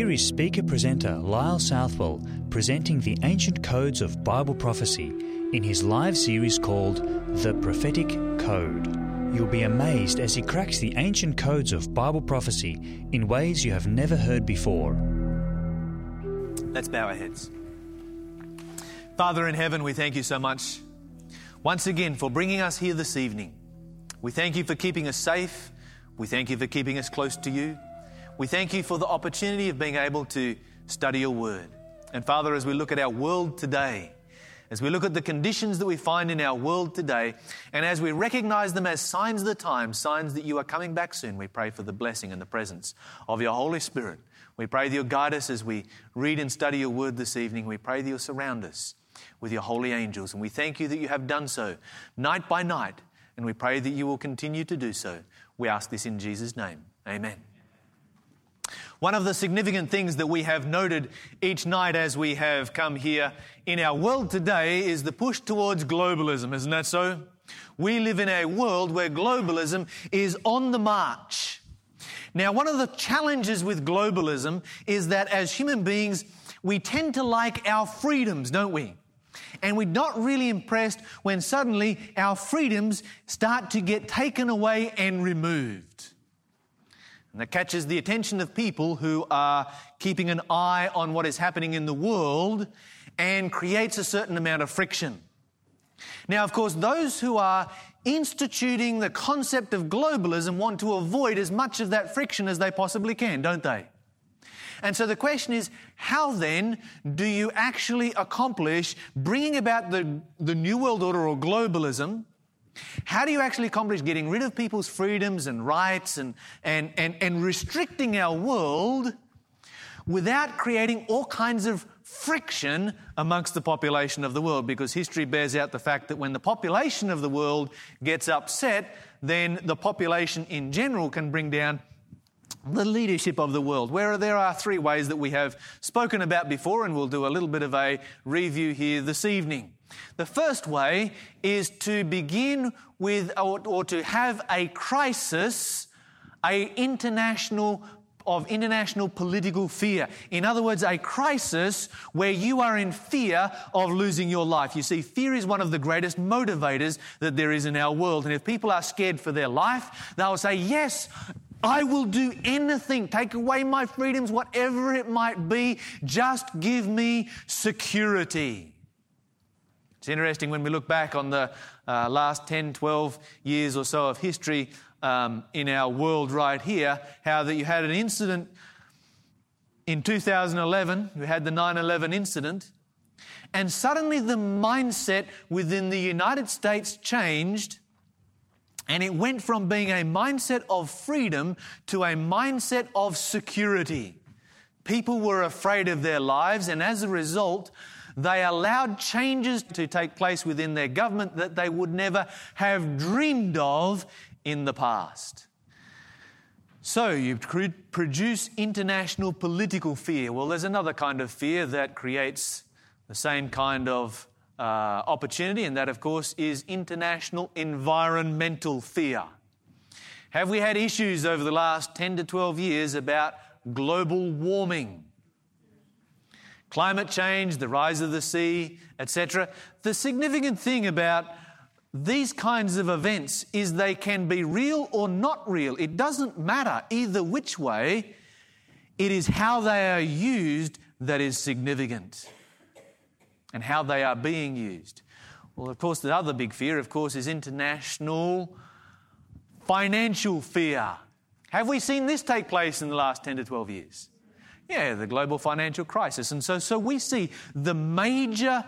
Here is speaker presenter Lyle Southwell presenting the ancient codes of Bible prophecy in his live series called The Prophetic Code. You'll be amazed as he cracks the ancient codes of Bible prophecy in ways you have never heard before. Let's bow our heads. Father in heaven, we thank you so much once again for bringing us here this evening. We thank you for keeping us safe. We thank you for keeping us close to you. We thank you for the opportunity of being able to study your word. And Father, as we look at our world today, as we look at the conditions that we find in our world today, and as we recognize them as signs of the times, signs that you are coming back soon, we pray for the blessing and the presence of your Holy Spirit. We pray that you'll guide us as we read and study your word this evening. We pray that you'll surround us with your holy angels. And we thank you that you have done so night by night. And we pray that you will continue to do so. We ask this in Jesus' name. Amen. One of the significant things that we have noted each night as we have come here in our world today is the push towards globalism, isn't that so? We live in a world where globalism is on the march. Now, one of the challenges with globalism is that as human beings, we tend to like our freedoms, don't we? And we're not really impressed when suddenly our freedoms start to get taken away and removed. And that catches the attention of people who are keeping an eye on what is happening in the world and creates a certain amount of friction. Now, of course, those who are instituting the concept of globalism want to avoid as much of that friction as they possibly can, don't they? And so the question is, how then do you actually accomplish bringing about the, the New World Order or globalism? How do you actually accomplish getting rid of people's freedoms and rights and, and, and, and restricting our world without creating all kinds of friction amongst the population of the world? Because history bears out the fact that when the population of the world gets upset, then the population in general can bring down the leadership of the world, where there are three ways that we have spoken about before, and we'll do a little bit of a review here this evening. The first way is to begin with, or, or to have a crisis, a international of international political fear. In other words, a crisis where you are in fear of losing your life. You see, fear is one of the greatest motivators that there is in our world. And if people are scared for their life, they'll say, Yes, I will do anything, take away my freedoms, whatever it might be, just give me security. It's interesting when we look back on the uh, last 10, 12 years or so of history um, in our world right here, how that you had an incident in 2011, you had the 9 11 incident, and suddenly the mindset within the United States changed and it went from being a mindset of freedom to a mindset of security. People were afraid of their lives, and as a result, they allowed changes to take place within their government that they would never have dreamed of in the past. So, you produce international political fear. Well, there's another kind of fear that creates the same kind of uh, opportunity, and that, of course, is international environmental fear. Have we had issues over the last 10 to 12 years about global warming? Climate change, the rise of the sea, etc. The significant thing about these kinds of events is they can be real or not real. It doesn't matter either which way, it is how they are used that is significant and how they are being used. Well, of course, the other big fear, of course, is international financial fear. Have we seen this take place in the last 10 to 12 years? Yeah, the global financial crisis. And so, so we see the major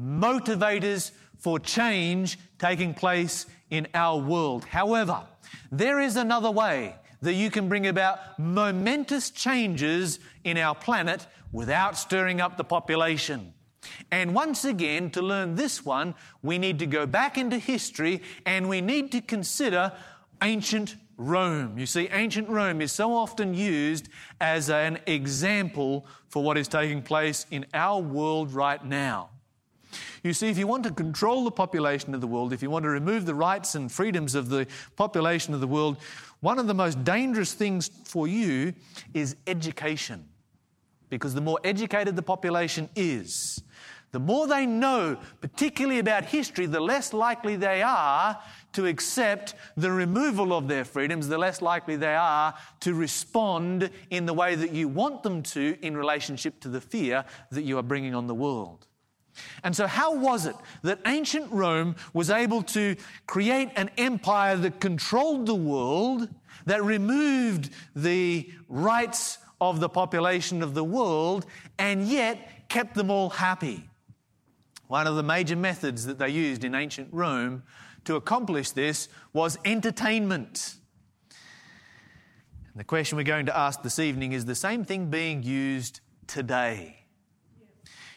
motivators for change taking place in our world. However, there is another way that you can bring about momentous changes in our planet without stirring up the population. And once again, to learn this one, we need to go back into history and we need to consider ancient Rome. You see, ancient Rome is so often used as an example for what is taking place in our world right now. You see, if you want to control the population of the world, if you want to remove the rights and freedoms of the population of the world, one of the most dangerous things for you is education. because the more educated the population is, the more they know, particularly about history, the less likely they are to accept the removal of their freedoms, the less likely they are to respond in the way that you want them to in relationship to the fear that you are bringing on the world. And so, how was it that ancient Rome was able to create an empire that controlled the world, that removed the rights of the population of the world, and yet kept them all happy? One of the major methods that they used in ancient Rome to accomplish this was entertainment. And the question we're going to ask this evening is the same thing being used today?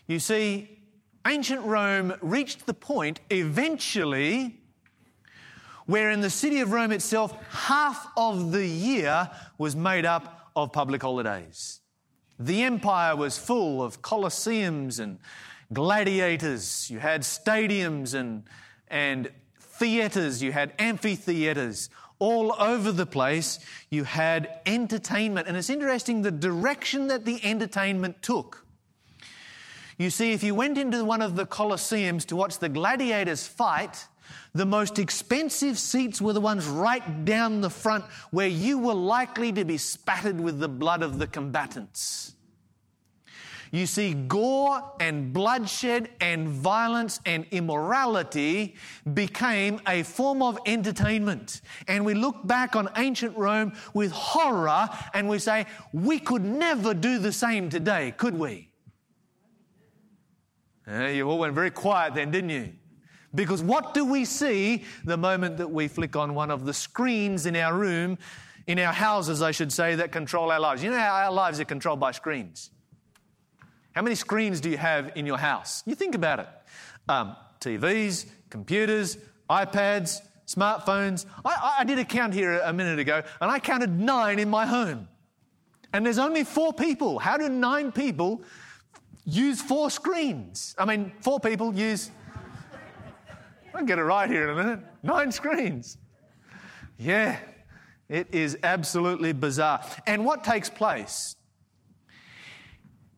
You see, ancient Rome reached the point eventually where in the city of Rome itself, half of the year was made up of public holidays. The empire was full of colosseums and gladiators, you had stadiums and, and theatres, you had amphitheatres. All over the place, you had entertainment. And it's interesting the direction that the entertainment took. You see, if you went into one of the Colosseums to watch the gladiators fight, the most expensive seats were the ones right down the front where you were likely to be spattered with the blood of the combatants. You see, gore and bloodshed and violence and immorality became a form of entertainment. And we look back on ancient Rome with horror and we say, we could never do the same today, could we? Uh, you all went very quiet then, didn't you? Because what do we see the moment that we flick on one of the screens in our room, in our houses, I should say, that control our lives? You know how our lives are controlled by screens. How many screens do you have in your house? You think about it. Um, TVs, computers, iPads, smartphones. I, I did a count here a minute ago, and I counted nine in my home. And there's only four people. How do nine people use four screens? I mean, four people use. I'll get it right here in a minute. Nine screens. Yeah, it is absolutely bizarre. And what takes place?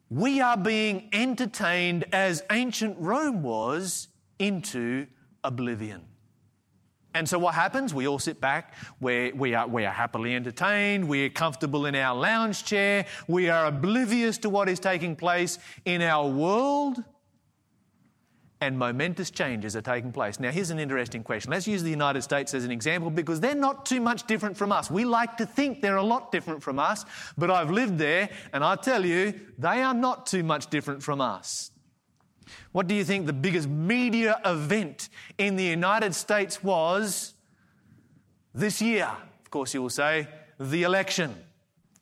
We are being entertained as ancient Rome was into oblivion. And so what happens? We all sit back, we we, are, we are happily entertained, we are comfortable in our lounge chair, we are oblivious to what is taking place in our world and momentous changes are taking place. Now, here's an interesting question. Let's use the United States as an example because they're not too much different from us. We like to think they're a lot different from us, but I've lived there and I tell you, they are not too much different from us. What do you think the biggest media event in the United States was this year? Of course, you will say the election.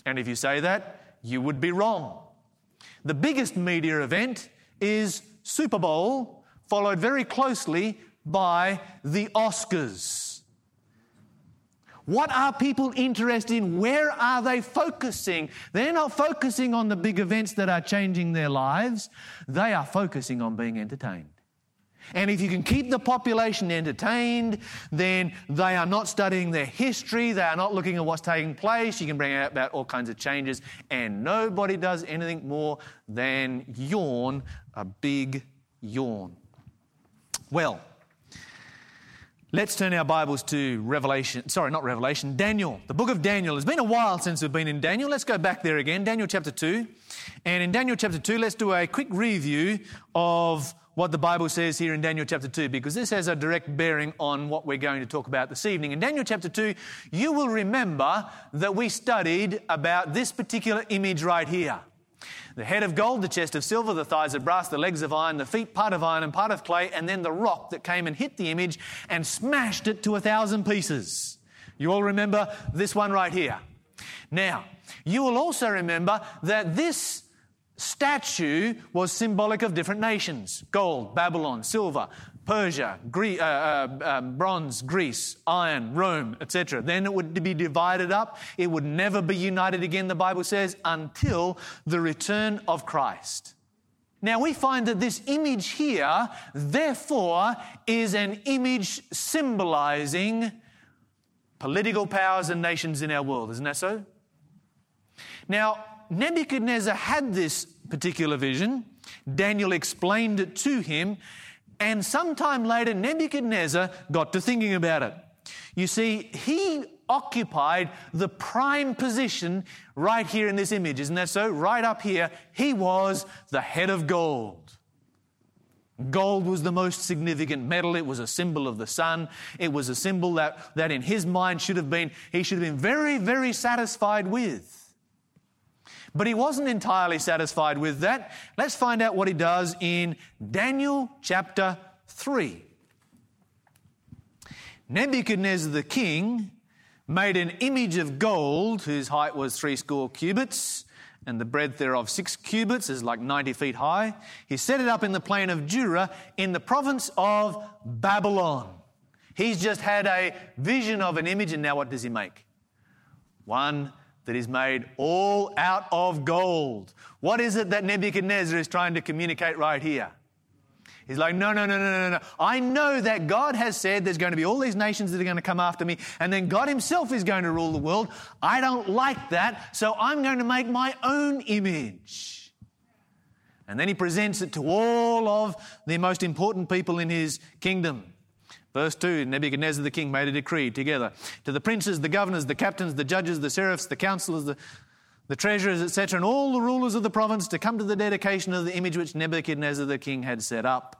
And if you say that, you would be wrong. The biggest media event is Super Bowl followed very closely by the Oscars. What are people interested in? Where are they focusing? They're not focusing on the big events that are changing their lives, they are focusing on being entertained. And if you can keep the population entertained, then they are not studying their history, they are not looking at what's taking place. You can bring about all kinds of changes, and nobody does anything more than yawn a big yawn. Well, let's turn our Bibles to Revelation. Sorry, not Revelation, Daniel. The book of Daniel. It's been a while since we've been in Daniel. Let's go back there again. Daniel chapter 2. And in Daniel chapter 2, let's do a quick review of what the Bible says here in Daniel chapter 2, because this has a direct bearing on what we're going to talk about this evening. In Daniel chapter 2, you will remember that we studied about this particular image right here. The head of gold, the chest of silver, the thighs of brass, the legs of iron, the feet part of iron and part of clay, and then the rock that came and hit the image and smashed it to a thousand pieces. You all remember this one right here. Now, you will also remember that this statue was symbolic of different nations gold, Babylon, silver, Persia, Gre- uh, uh, um, bronze, Greece, iron, Rome, etc. Then it would be divided up. It would never be united again, the Bible says, until the return of Christ. Now we find that this image here, therefore, is an image symbolizing political powers and nations in our world. Isn't that so? Now, Nebuchadnezzar had this particular vision. Daniel explained it to him. And sometime later, Nebuchadnezzar got to thinking about it. You see, he occupied the prime position right here in this image, isn't that so? Right up here, he was the head of gold. Gold was the most significant metal. It was a symbol of the sun. It was a symbol that, that in his mind should have been, he should have been very, very satisfied with. But he wasn't entirely satisfied with that. Let's find out what he does in Daniel chapter 3. Nebuchadnezzar the king made an image of gold whose height was three score cubits and the breadth thereof six cubits is like 90 feet high. He set it up in the plain of Dura in the province of Babylon. He's just had a vision of an image, and now what does he make? One that is made all out of gold. What is it that Nebuchadnezzar is trying to communicate right here? He's like, no, no, no, no, no, no. I know that God has said there's going to be all these nations that are going to come after me, and then God Himself is going to rule the world. I don't like that, so I'm going to make my own image. And then he presents it to all of the most important people in his kingdom. Verse 2 Nebuchadnezzar the king made a decree together to the princes, the governors, the captains, the judges, the sheriffs, the counselors, the, the treasurers, etc., and all the rulers of the province to come to the dedication of the image which Nebuchadnezzar the king had set up.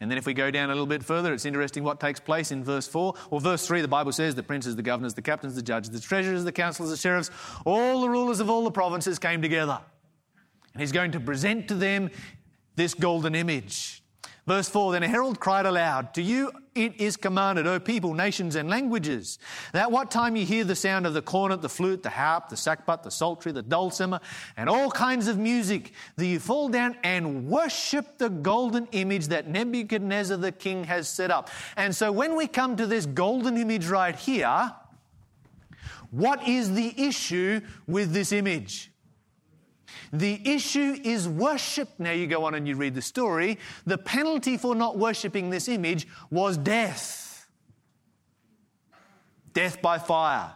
And then if we go down a little bit further, it's interesting what takes place in verse 4. Or verse 3, the Bible says the princes, the governors, the captains, the judges, the treasurers, the counselors, the sheriffs, all the rulers of all the provinces came together. And he's going to present to them this golden image. Verse 4 Then a herald cried aloud, To you it is commanded, O people, nations, and languages, that what time you hear the sound of the cornet, the flute, the harp, the sackbut, the psaltery, the dulcimer, and all kinds of music, that you fall down and worship the golden image that Nebuchadnezzar the king has set up. And so when we come to this golden image right here, what is the issue with this image? The issue is worship. Now you go on and you read the story. The penalty for not worshipping this image was death. Death by fire.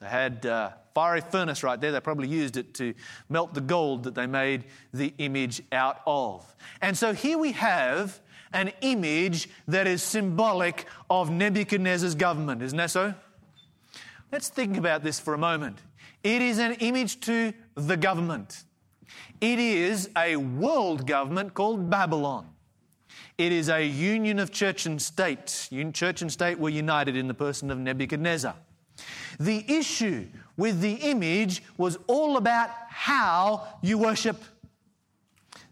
They had a uh, fiery furnace right there. They probably used it to melt the gold that they made the image out of. And so here we have an image that is symbolic of Nebuchadnezzar's government. Isn't that so? Let's think about this for a moment. It is an image to the government. It is a world government called Babylon. It is a union of church and state. Church and state were united in the person of Nebuchadnezzar. The issue with the image was all about how you worship.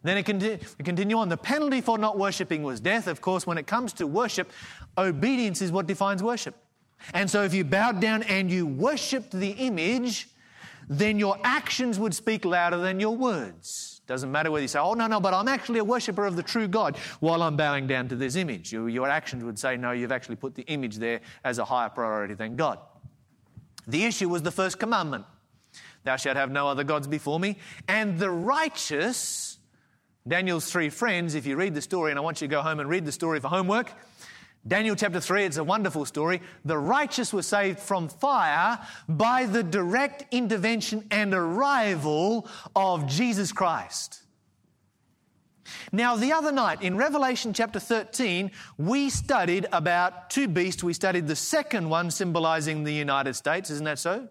Then it continue, continue on. The penalty for not worshipping was death. Of course, when it comes to worship, obedience is what defines worship. And so if you bowed down and you worshipped the image, then your actions would speak louder than your words. Doesn't matter whether you say, oh, no, no, but I'm actually a worshiper of the true God while I'm bowing down to this image. Your, your actions would say, no, you've actually put the image there as a higher priority than God. The issue was the first commandment Thou shalt have no other gods before me. And the righteous, Daniel's three friends, if you read the story, and I want you to go home and read the story for homework, Daniel chapter 3, it's a wonderful story. The righteous were saved from fire by the direct intervention and arrival of Jesus Christ. Now, the other night in Revelation chapter 13, we studied about two beasts. We studied the second one symbolizing the United States, isn't that so?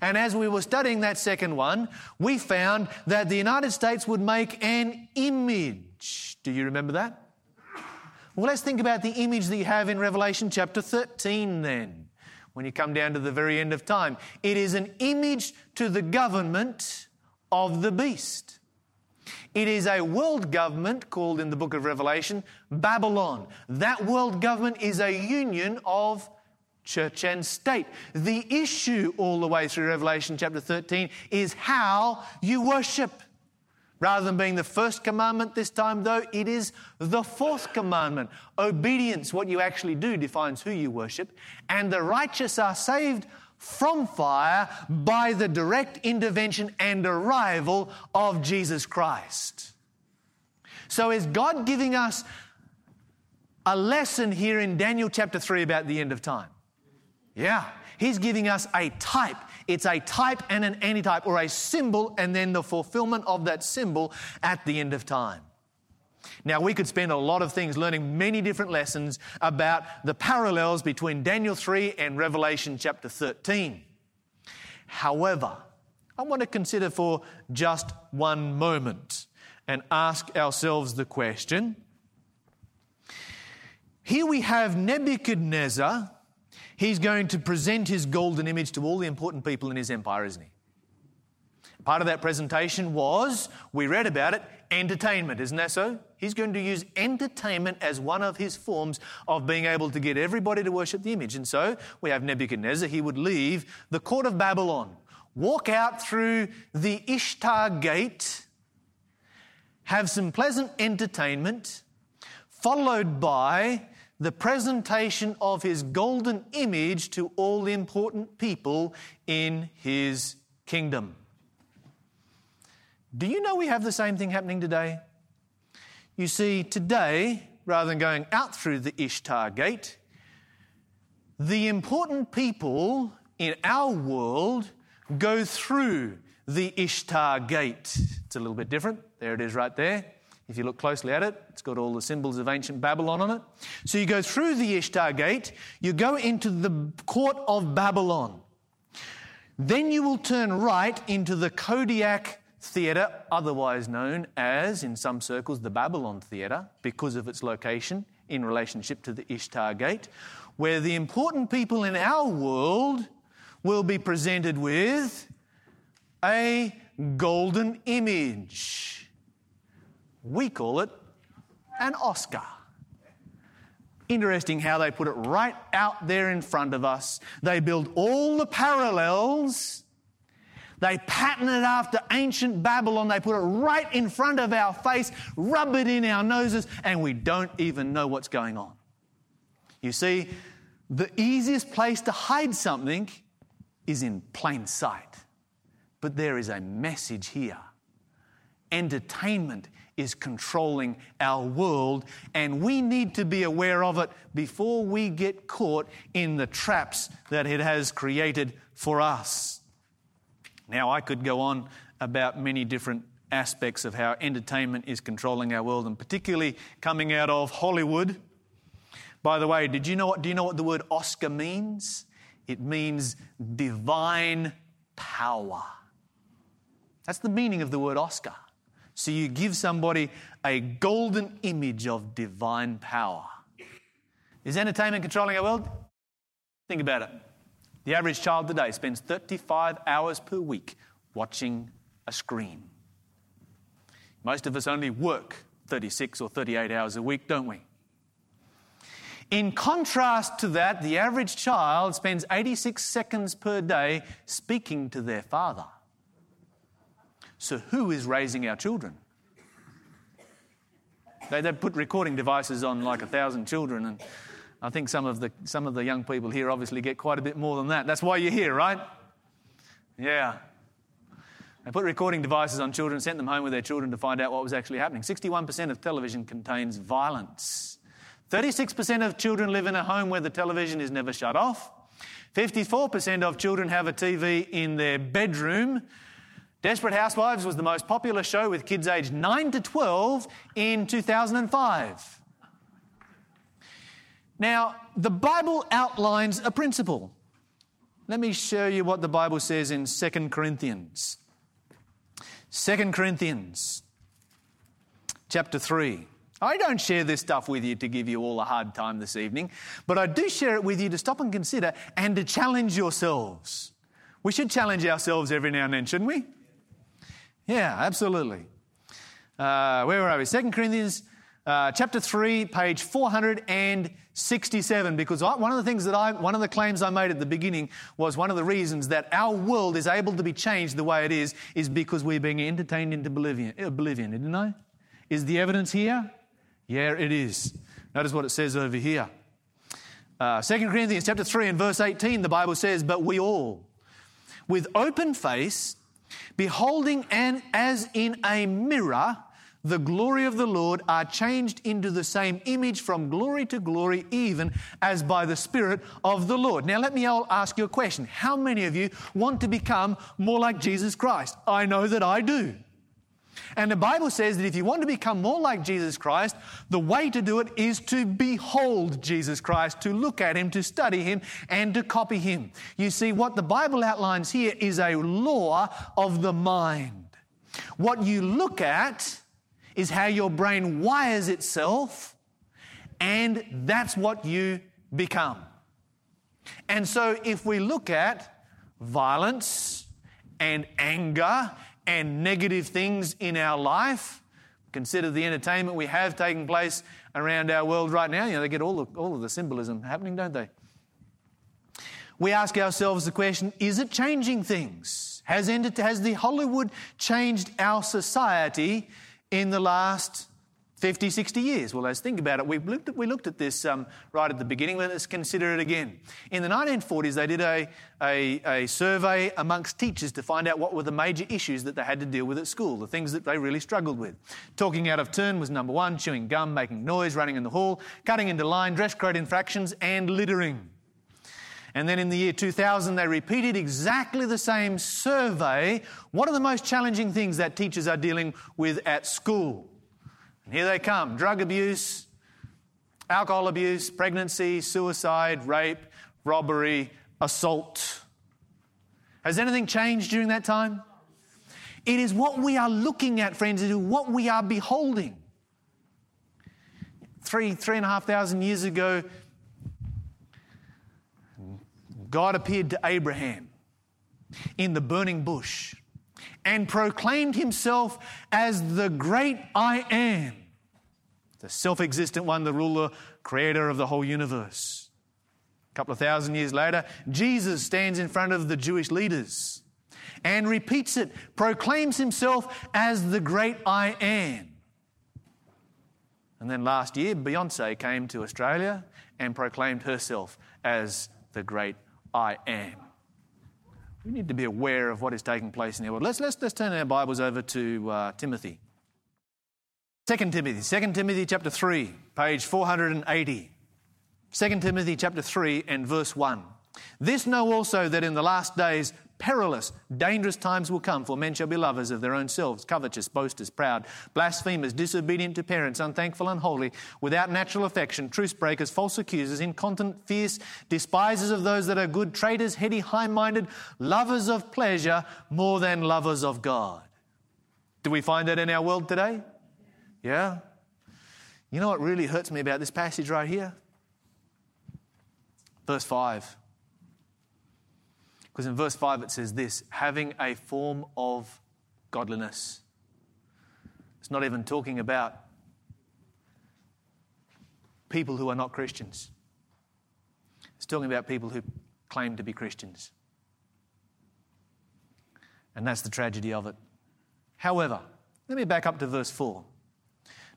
And as we were studying that second one, we found that the United States would make an image. Do you remember that? Well, let's think about the image that you have in Revelation chapter 13 then, when you come down to the very end of time. It is an image to the government of the beast. It is a world government called in the book of Revelation Babylon. That world government is a union of church and state. The issue all the way through Revelation chapter 13 is how you worship. Rather than being the first commandment this time, though, it is the fourth commandment. Obedience, what you actually do, defines who you worship. And the righteous are saved from fire by the direct intervention and arrival of Jesus Christ. So, is God giving us a lesson here in Daniel chapter 3 about the end of time? Yeah, He's giving us a type It's a type and an antitype, or a symbol and then the fulfillment of that symbol at the end of time. Now, we could spend a lot of things learning many different lessons about the parallels between Daniel 3 and Revelation chapter 13. However, I want to consider for just one moment and ask ourselves the question. Here we have Nebuchadnezzar. He's going to present his golden image to all the important people in his empire, isn't he? Part of that presentation was, we read about it, entertainment, isn't that so? He's going to use entertainment as one of his forms of being able to get everybody to worship the image. And so we have Nebuchadnezzar, he would leave the court of Babylon, walk out through the Ishtar gate, have some pleasant entertainment, followed by the presentation of his golden image to all important people in his kingdom. Do you know we have the same thing happening today? You see, today, rather than going out through the Ishtar gate, the important people in our world go through the Ishtar gate. It's a little bit different. There it is right there. If you look closely at it, it's got all the symbols of ancient Babylon on it. So you go through the Ishtar gate, you go into the court of Babylon. Then you will turn right into the Kodak Theatre, otherwise known as, in some circles, the Babylon Theatre, because of its location in relationship to the Ishtar Gate, where the important people in our world will be presented with a golden image. We call it an Oscar. Interesting how they put it right out there in front of us. They build all the parallels they pattern it after ancient Babylon. They put it right in front of our face, rub it in our noses, and we don't even know what's going on. You see, the easiest place to hide something is in plain sight. But there is a message here. Entertainment is controlling our world, and we need to be aware of it before we get caught in the traps that it has created for us. Now, I could go on about many different aspects of how entertainment is controlling our world, and particularly coming out of Hollywood. By the way, did you know what, do you know what the word Oscar means? It means divine power. That's the meaning of the word Oscar. So you give somebody a golden image of divine power. Is entertainment controlling our world? Think about it. The average child today spends 35 hours per week watching a screen. Most of us only work 36 or 38 hours a week, don't we? In contrast to that, the average child spends 86 seconds per day speaking to their father. So, who is raising our children? They, they put recording devices on like a thousand children, and I think some of the, some of the young people here obviously get quite a bit more than that. That's why you're here, right? Yeah. They put recording devices on children, sent them home with their children to find out what was actually happening. 61% of television contains violence. 36% of children live in a home where the television is never shut off. 54% of children have a TV in their bedroom. Desperate Housewives was the most popular show with kids aged 9 to 12 in 2005. Now, the Bible outlines a principle. Let me show you what the Bible says in 2 Corinthians. 2 Corinthians chapter 3. I don't share this stuff with you to give you all a hard time this evening, but I do share it with you to stop and consider and to challenge yourselves. We should challenge ourselves every now and then, shouldn't we? Yeah, absolutely. Uh, where are we? 2 Corinthians uh, chapter 3, page 467, because I, one of the things that I, one of the claims I made at the beginning was one of the reasons that our world is able to be changed the way it is, is because we're being entertained into oblivion, oblivion, didn't I? Is the evidence here? Yeah, it is. Notice what it says over here. Uh, 2 Corinthians chapter 3 and verse 18, the Bible says, But we all, with open face, beholding and as in a mirror, the glory of the Lord are changed into the same image from glory to glory, even as by the Spirit of the Lord. Now, let me all ask you a question. How many of you want to become more like Jesus Christ? I know that I do. And the Bible says that if you want to become more like Jesus Christ, the way to do it is to behold Jesus Christ, to look at Him, to study Him, and to copy Him. You see, what the Bible outlines here is a law of the mind. What you look at is how your brain wires itself, and that's what you become. And so, if we look at violence and anger and negative things in our life, consider the entertainment we have taking place around our world right now. You know, they get all of, all of the symbolism happening, don't they? We ask ourselves the question is it changing things? Has, ended, has the Hollywood changed our society in the last 50, 60 years. Well, let's think about it. We looked at, we looked at this um, right at the beginning. Let's consider it again. In the 1940s, they did a, a, a, survey amongst teachers to find out what were the major issues that they had to deal with at school, the things that they really struggled with. Talking out of turn was number one, chewing gum, making noise, running in the hall, cutting into line, dress code infractions, and littering. And then in the year 2000, they repeated exactly the same survey. What are the most challenging things that teachers are dealing with at school? And here they come drug abuse, alcohol abuse, pregnancy, suicide, rape, robbery, assault. Has anything changed during that time? It is what we are looking at, friends, it is what we are beholding. Three, three and a half thousand years ago, God appeared to Abraham in the burning bush and proclaimed himself as the great I am, the self existent one, the ruler, creator of the whole universe. A couple of thousand years later, Jesus stands in front of the Jewish leaders and repeats it, proclaims himself as the great I am. And then last year, Beyonce came to Australia and proclaimed herself as the great I am. We need to be aware of what is taking place in the world. Let's, let's, let's turn our Bibles over to uh, Timothy. 2 Timothy, 2 Timothy chapter 3, page 480. 2 Timothy chapter 3 and verse 1. This know also that in the last days perilous, dangerous times will come, for men shall be lovers of their own selves, covetous, boasters, proud, blasphemers, disobedient to parents, unthankful, unholy, without natural affection, truce breakers, false accusers, incontinent, fierce, despisers of those that are good, traitors, heady, high minded, lovers of pleasure more than lovers of God. Do we find that in our world today? Yeah? You know what really hurts me about this passage right here? Verse 5. Because in verse 5 it says this having a form of godliness. It's not even talking about people who are not Christians, it's talking about people who claim to be Christians. And that's the tragedy of it. However, let me back up to verse 4.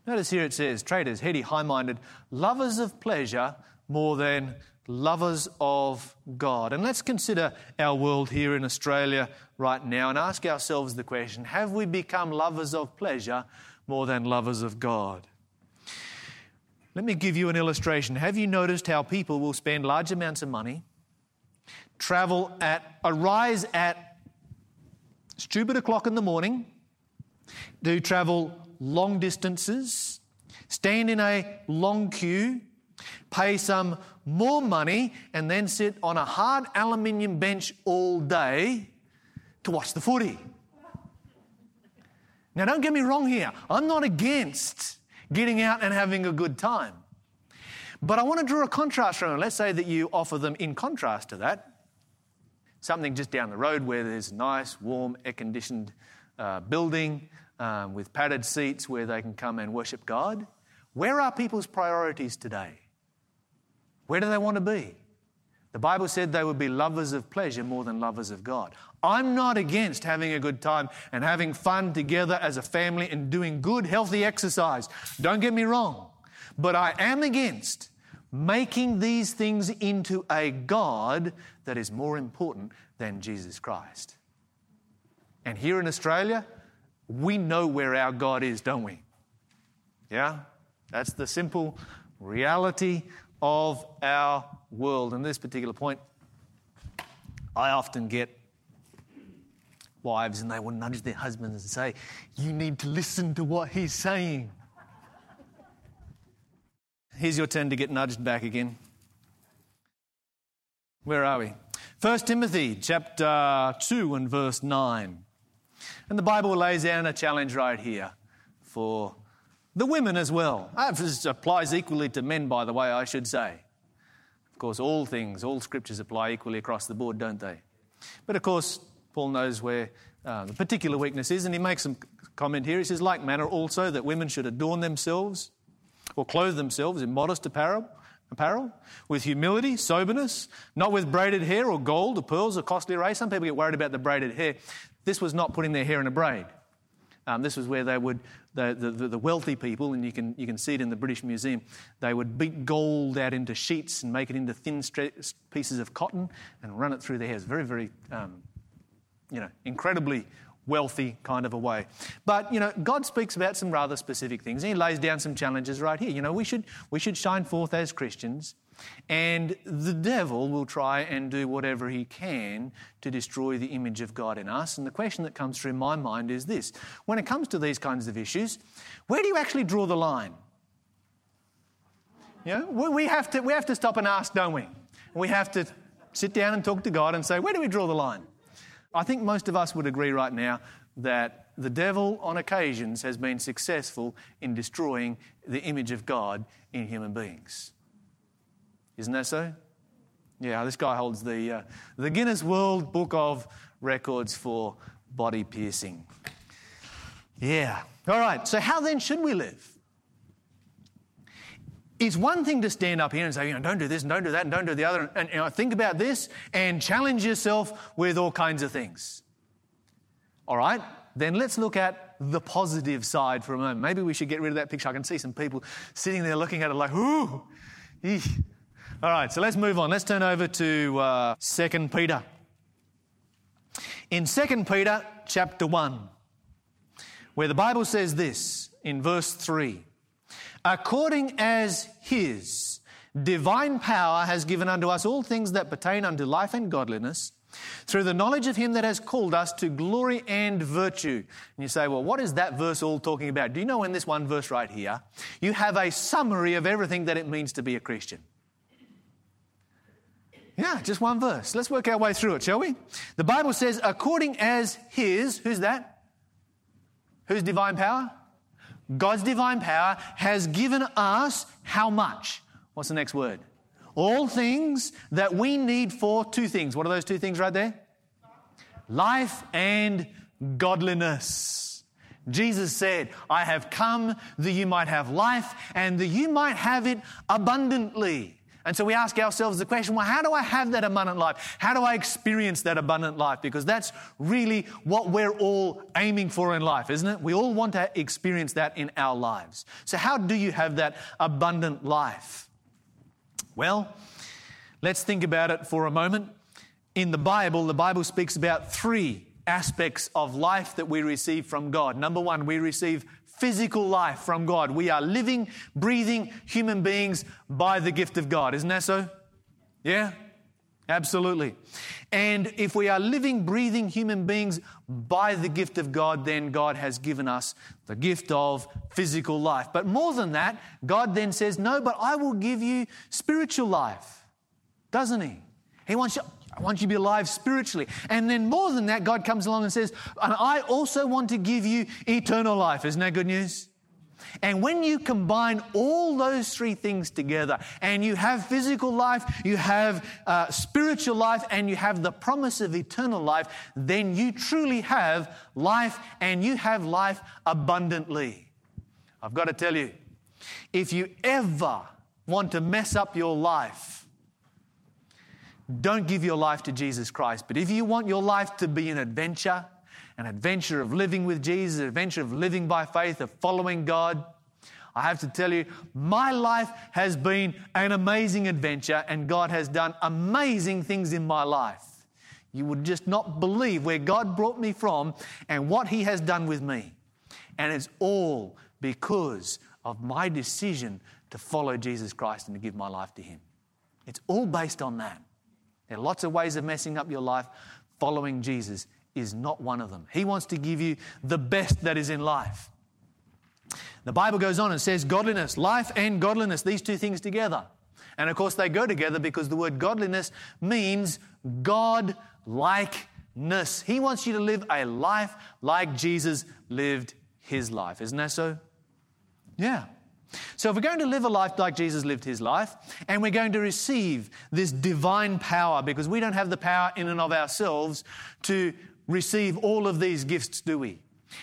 Notice here it says, traitors, heady, high minded, lovers of pleasure more than lovers of God. And let's consider our world here in Australia right now and ask ourselves the question have we become lovers of pleasure more than lovers of God? Let me give you an illustration. Have you noticed how people will spend large amounts of money, travel at, arise at stupid o'clock in the morning, do travel long distances, stand in a long queue, pay some more money, and then sit on a hard aluminium bench all day to watch the footy. Now, don't get me wrong here. I'm not against getting out and having a good time. But I want to draw a contrast from it. Let's say that you offer them, in contrast to that, something just down the road where there's a nice, warm, air conditioned uh, building um, with padded seats where they can come and worship God. Where are people's priorities today? Where do they want to be? The Bible said they would be lovers of pleasure more than lovers of God. I'm not against having a good time and having fun together as a family and doing good, healthy exercise. Don't get me wrong. But I am against making these things into a God that is more important than Jesus Christ. And here in Australia, we know where our God is, don't we? Yeah? That's the simple reality of our world. And this particular point, I often get wives and they will nudge their husbands and say, You need to listen to what he's saying. Here's your turn to get nudged back again. Where are we? 1 Timothy chapter 2 and verse 9. And the Bible lays down a challenge right here for the women as well. This applies equally to men, by the way, I should say. Of course, all things, all scriptures apply equally across the board, don't they? But of course, Paul knows where uh, the particular weakness is, and he makes some comment here. He says, like manner also, that women should adorn themselves or clothe themselves in modest apparel, apparel, with humility, soberness, not with braided hair or gold or pearls or costly array. Some people get worried about the braided hair. This was not putting their hair in a braid. Um, this was where they would, the, the, the, wealthy people, and you can, you can see it in the British Museum, they would beat gold out into sheets and make it into thin pieces of cotton and run it through their hairs. Very, very, um, you know, incredibly wealthy kind of a way. But, you know, God speaks about some rather specific things. He lays down some challenges right here. You know, we should, we should shine forth as Christians and the devil will try and do whatever he can to destroy the image of God in us. And the question that comes through my mind is this when it comes to these kinds of issues, where do you actually draw the line? You know, we have to, we have to stop and ask, don't we? We have to sit down and talk to God and say, where do we draw the line? I think most of us would agree right now that the devil, on occasions, has been successful in destroying the image of God in human beings. Isn't that so? Yeah, this guy holds the, uh, the Guinness World Book of Records for body piercing. Yeah. All right, so how then should we live? It's one thing to stand up here and say, you know, don't do this and don't do that and don't do the other, and, and you know, think about this and challenge yourself with all kinds of things. All right, then let's look at the positive side for a moment. Maybe we should get rid of that picture. I can see some people sitting there looking at it like, ooh, eesh. All right, so let's move on. Let's turn over to uh, 2 Peter. In 2 Peter chapter 1, where the Bible says this in verse 3 According as his divine power has given unto us all things that pertain unto life and godliness, through the knowledge of him that has called us to glory and virtue. And you say, well, what is that verse all talking about? Do you know in this one verse right here, you have a summary of everything that it means to be a Christian? Yeah, just one verse. Let's work our way through it, shall we? The Bible says, according as His, who's that? Whose divine power? God's divine power has given us how much? What's the next word? All things that we need for two things. What are those two things right there? Life and godliness. Jesus said, I have come that you might have life and that you might have it abundantly. And so we ask ourselves the question well, how do I have that abundant life? How do I experience that abundant life? Because that's really what we're all aiming for in life, isn't it? We all want to experience that in our lives. So, how do you have that abundant life? Well, let's think about it for a moment. In the Bible, the Bible speaks about three aspects of life that we receive from God. Number one, we receive physical life from God. We are living, breathing human beings by the gift of God. Isn't that so? Yeah? Absolutely. And if we are living, breathing human beings by the gift of God, then God has given us the gift of physical life. But more than that, God then says, No, but I will give you spiritual life. Doesn't He? He wants you, I want you to be alive spiritually. And then more than that, God comes along and says, and I also want to give you eternal life. Isn't that good news? And when you combine all those three things together and you have physical life, you have uh, spiritual life, and you have the promise of eternal life, then you truly have life and you have life abundantly. I've got to tell you, if you ever want to mess up your life, don't give your life to Jesus Christ. But if you want your life to be an adventure, an adventure of living with Jesus, an adventure of living by faith, of following God, I have to tell you, my life has been an amazing adventure, and God has done amazing things in my life. You would just not believe where God brought me from and what He has done with me. And it's all because of my decision to follow Jesus Christ and to give my life to Him. It's all based on that. There are lots of ways of messing up your life. Following Jesus is not one of them. He wants to give you the best that is in life. The Bible goes on and says godliness, life and godliness, these two things together. And of course, they go together because the word godliness means God likeness. He wants you to live a life like Jesus lived his life. Isn't that so? Yeah. So, if we're going to live a life like Jesus lived his life, and we're going to receive this divine power, because we don't have the power in and of ourselves to receive all of these gifts, do we?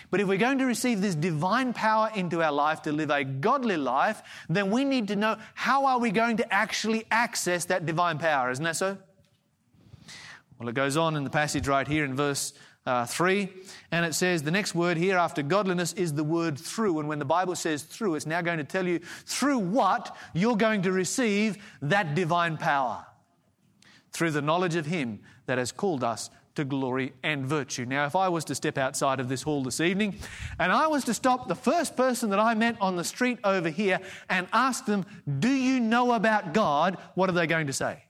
But if we're going to receive this divine power into our life to live a godly life, then we need to know how are we going to actually access that divine power, isn't that so? Well, it goes on in the passage right here in verse uh, 3, and it says the next word here after godliness is the word through. And when the Bible says through, it's now going to tell you through what you're going to receive that divine power. Through the knowledge of Him that has called us to glory and virtue. Now, if I was to step outside of this hall this evening and I was to stop the first person that I met on the street over here and ask them, Do you know about God? What are they going to say?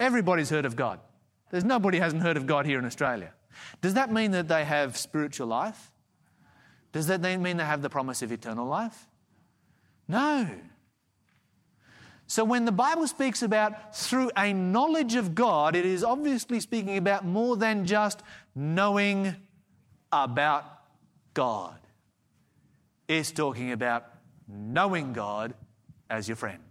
Everybody's heard of God. There's nobody hasn't heard of God here in Australia. Does that mean that they have spiritual life? Does that mean they have the promise of eternal life? No. So when the Bible speaks about through a knowledge of God, it is obviously speaking about more than just knowing about God. It's talking about knowing God as your friend.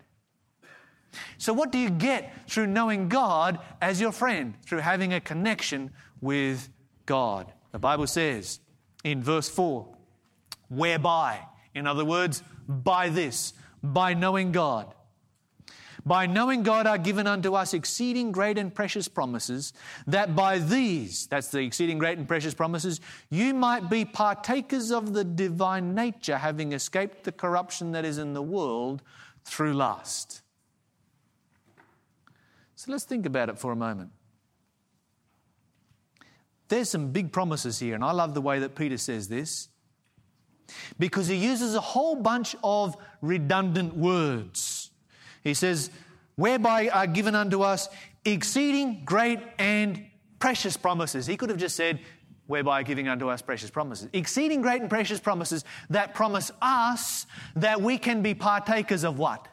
So, what do you get through knowing God as your friend? Through having a connection with God. The Bible says in verse 4, whereby, in other words, by this, by knowing God by knowing God are given unto us exceeding great and precious promises, that by these, that's the exceeding great and precious promises, you might be partakers of the divine nature, having escaped the corruption that is in the world through lust. So let's think about it for a moment. There's some big promises here, and I love the way that Peter says this because he uses a whole bunch of redundant words. He says, whereby are given unto us exceeding great and precious promises. He could have just said, whereby giving unto us precious promises. Exceeding great and precious promises that promise us that we can be partakers of what?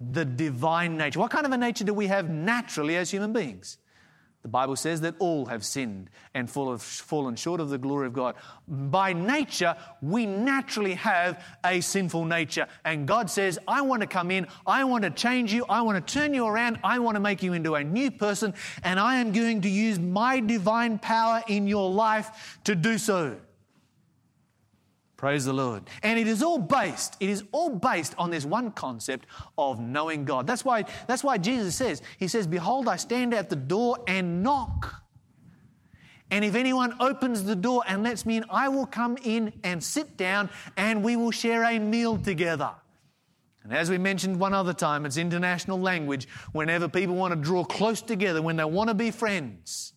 The divine nature. What kind of a nature do we have naturally as human beings? The Bible says that all have sinned and fallen short of the glory of God. By nature, we naturally have a sinful nature. And God says, I want to come in, I want to change you, I want to turn you around, I want to make you into a new person, and I am going to use my divine power in your life to do so. Praise the Lord. And it is all based, it is all based on this one concept of knowing God. That's why, that's why Jesus says, He says, Behold, I stand at the door and knock. And if anyone opens the door and lets me in, I will come in and sit down and we will share a meal together. And as we mentioned one other time, it's international language. Whenever people want to draw close together, when they want to be friends,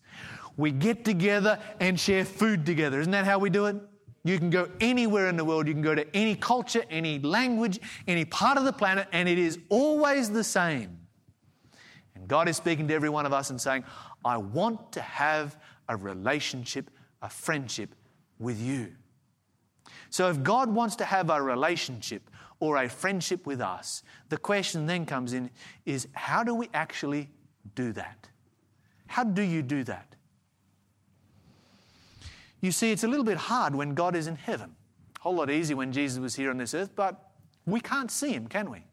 we get together and share food together. Isn't that how we do it? You can go anywhere in the world, you can go to any culture, any language, any part of the planet, and it is always the same. And God is speaking to every one of us and saying, I want to have a relationship, a friendship with you. So if God wants to have a relationship or a friendship with us, the question then comes in is how do we actually do that? How do you do that? You see, it's a little bit hard when God is in heaven. A whole lot easier when Jesus was here on this earth, but we can't see him, can we?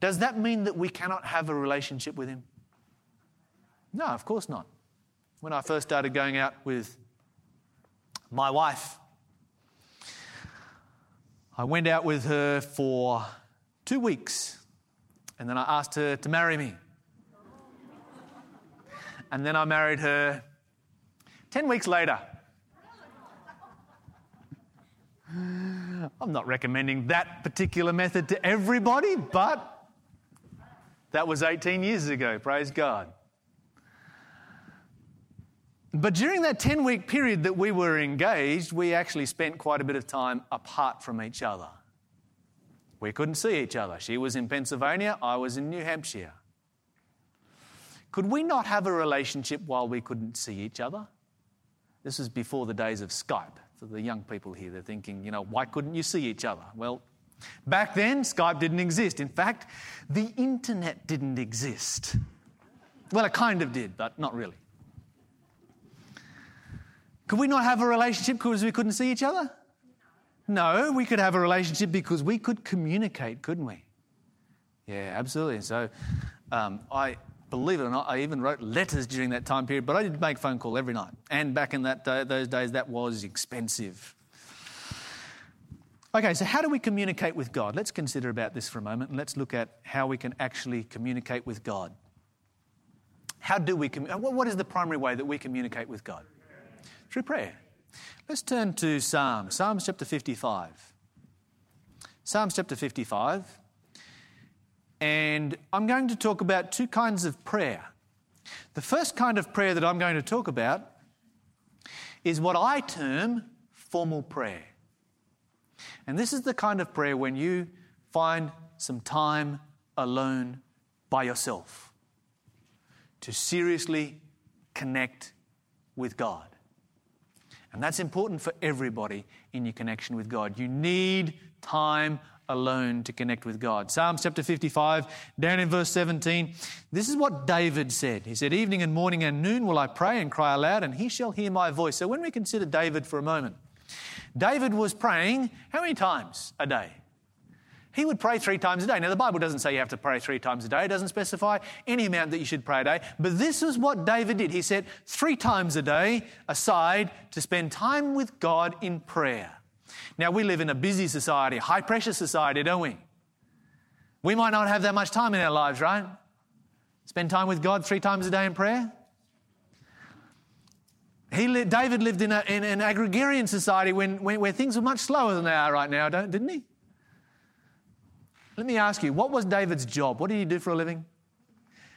Does that mean that we cannot have a relationship with him? No, of course not. When I first started going out with my wife, I went out with her for two weeks and then I asked her to marry me. And then I married her 10 weeks later. I'm not recommending that particular method to everybody, but that was 18 years ago, praise God. But during that 10 week period that we were engaged, we actually spent quite a bit of time apart from each other. We couldn't see each other. She was in Pennsylvania, I was in New Hampshire. Could we not have a relationship while we couldn't see each other? This was before the days of Skype. For the young people here, they're thinking, you know, why couldn't you see each other? Well, back then, Skype didn't exist. In fact, the internet didn't exist. Well, it kind of did, but not really. Could we not have a relationship because we couldn't see each other? No, we could have a relationship because we could communicate, couldn't we? Yeah, absolutely. So um, I, believe it or not, I even wrote letters during that time period, but I did make phone call every night. And back in that day, those days, that was expensive. Okay, so how do we communicate with God? Let's consider about this for a moment and let's look at how we can actually communicate with God. How do we, communicate? what is the primary way that we communicate with God? through prayer. Let's turn to Psalms, Psalms chapter 55. Psalms chapter 55. And I'm going to talk about two kinds of prayer. The first kind of prayer that I'm going to talk about is what I term formal prayer. And this is the kind of prayer when you find some time alone by yourself to seriously connect with God. And that's important for everybody in your connection with God. You need time alone to connect with God. Psalms chapter 55, down in verse 17, this is what David said. He said, Evening and morning and noon will I pray and cry aloud, and he shall hear my voice. So when we consider David for a moment, David was praying how many times a day? He would pray three times a day. Now, the Bible doesn't say you have to pray three times a day, it doesn't specify any amount that you should pray a day. But this is what David did. He set three times a day aside to spend time with God in prayer. Now, we live in a busy society, high pressure society, don't we? We might not have that much time in our lives, right? Spend time with God three times a day in prayer? He, David lived in, a, in an agrarian society when, when, where things were much slower than they are right now, didn't he? Let me ask you, what was David's job? What did he do for a living?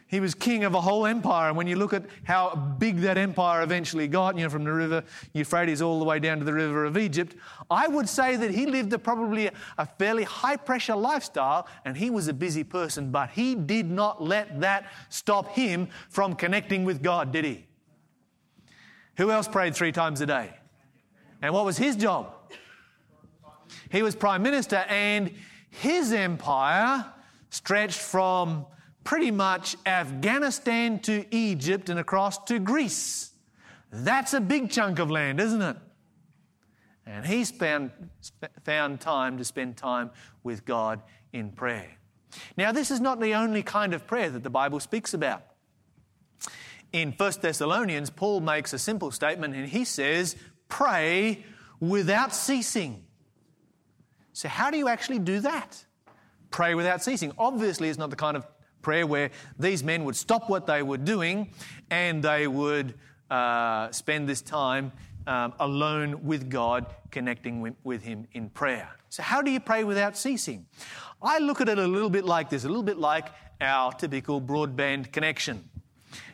He was king of a whole empire. And when you look at how big that empire eventually got, you know, from the river Euphrates all the way down to the river of Egypt, I would say that he lived a, probably a fairly high pressure lifestyle and he was a busy person, but he did not let that stop him from connecting with God, did he? Who else prayed three times a day? And what was his job? He was prime minister and his empire stretched from pretty much Afghanistan to Egypt and across to Greece. That's a big chunk of land, isn't it? And he spent, found time to spend time with God in prayer. Now, this is not the only kind of prayer that the Bible speaks about. In 1 Thessalonians, Paul makes a simple statement and he says, Pray without ceasing. So, how do you actually do that? Pray without ceasing. Obviously, it's not the kind of prayer where these men would stop what they were doing and they would uh, spend this time um, alone with God, connecting with, Him in prayer. So, how do you pray without ceasing? I look at it a little bit like this, a little bit like our typical broadband connection.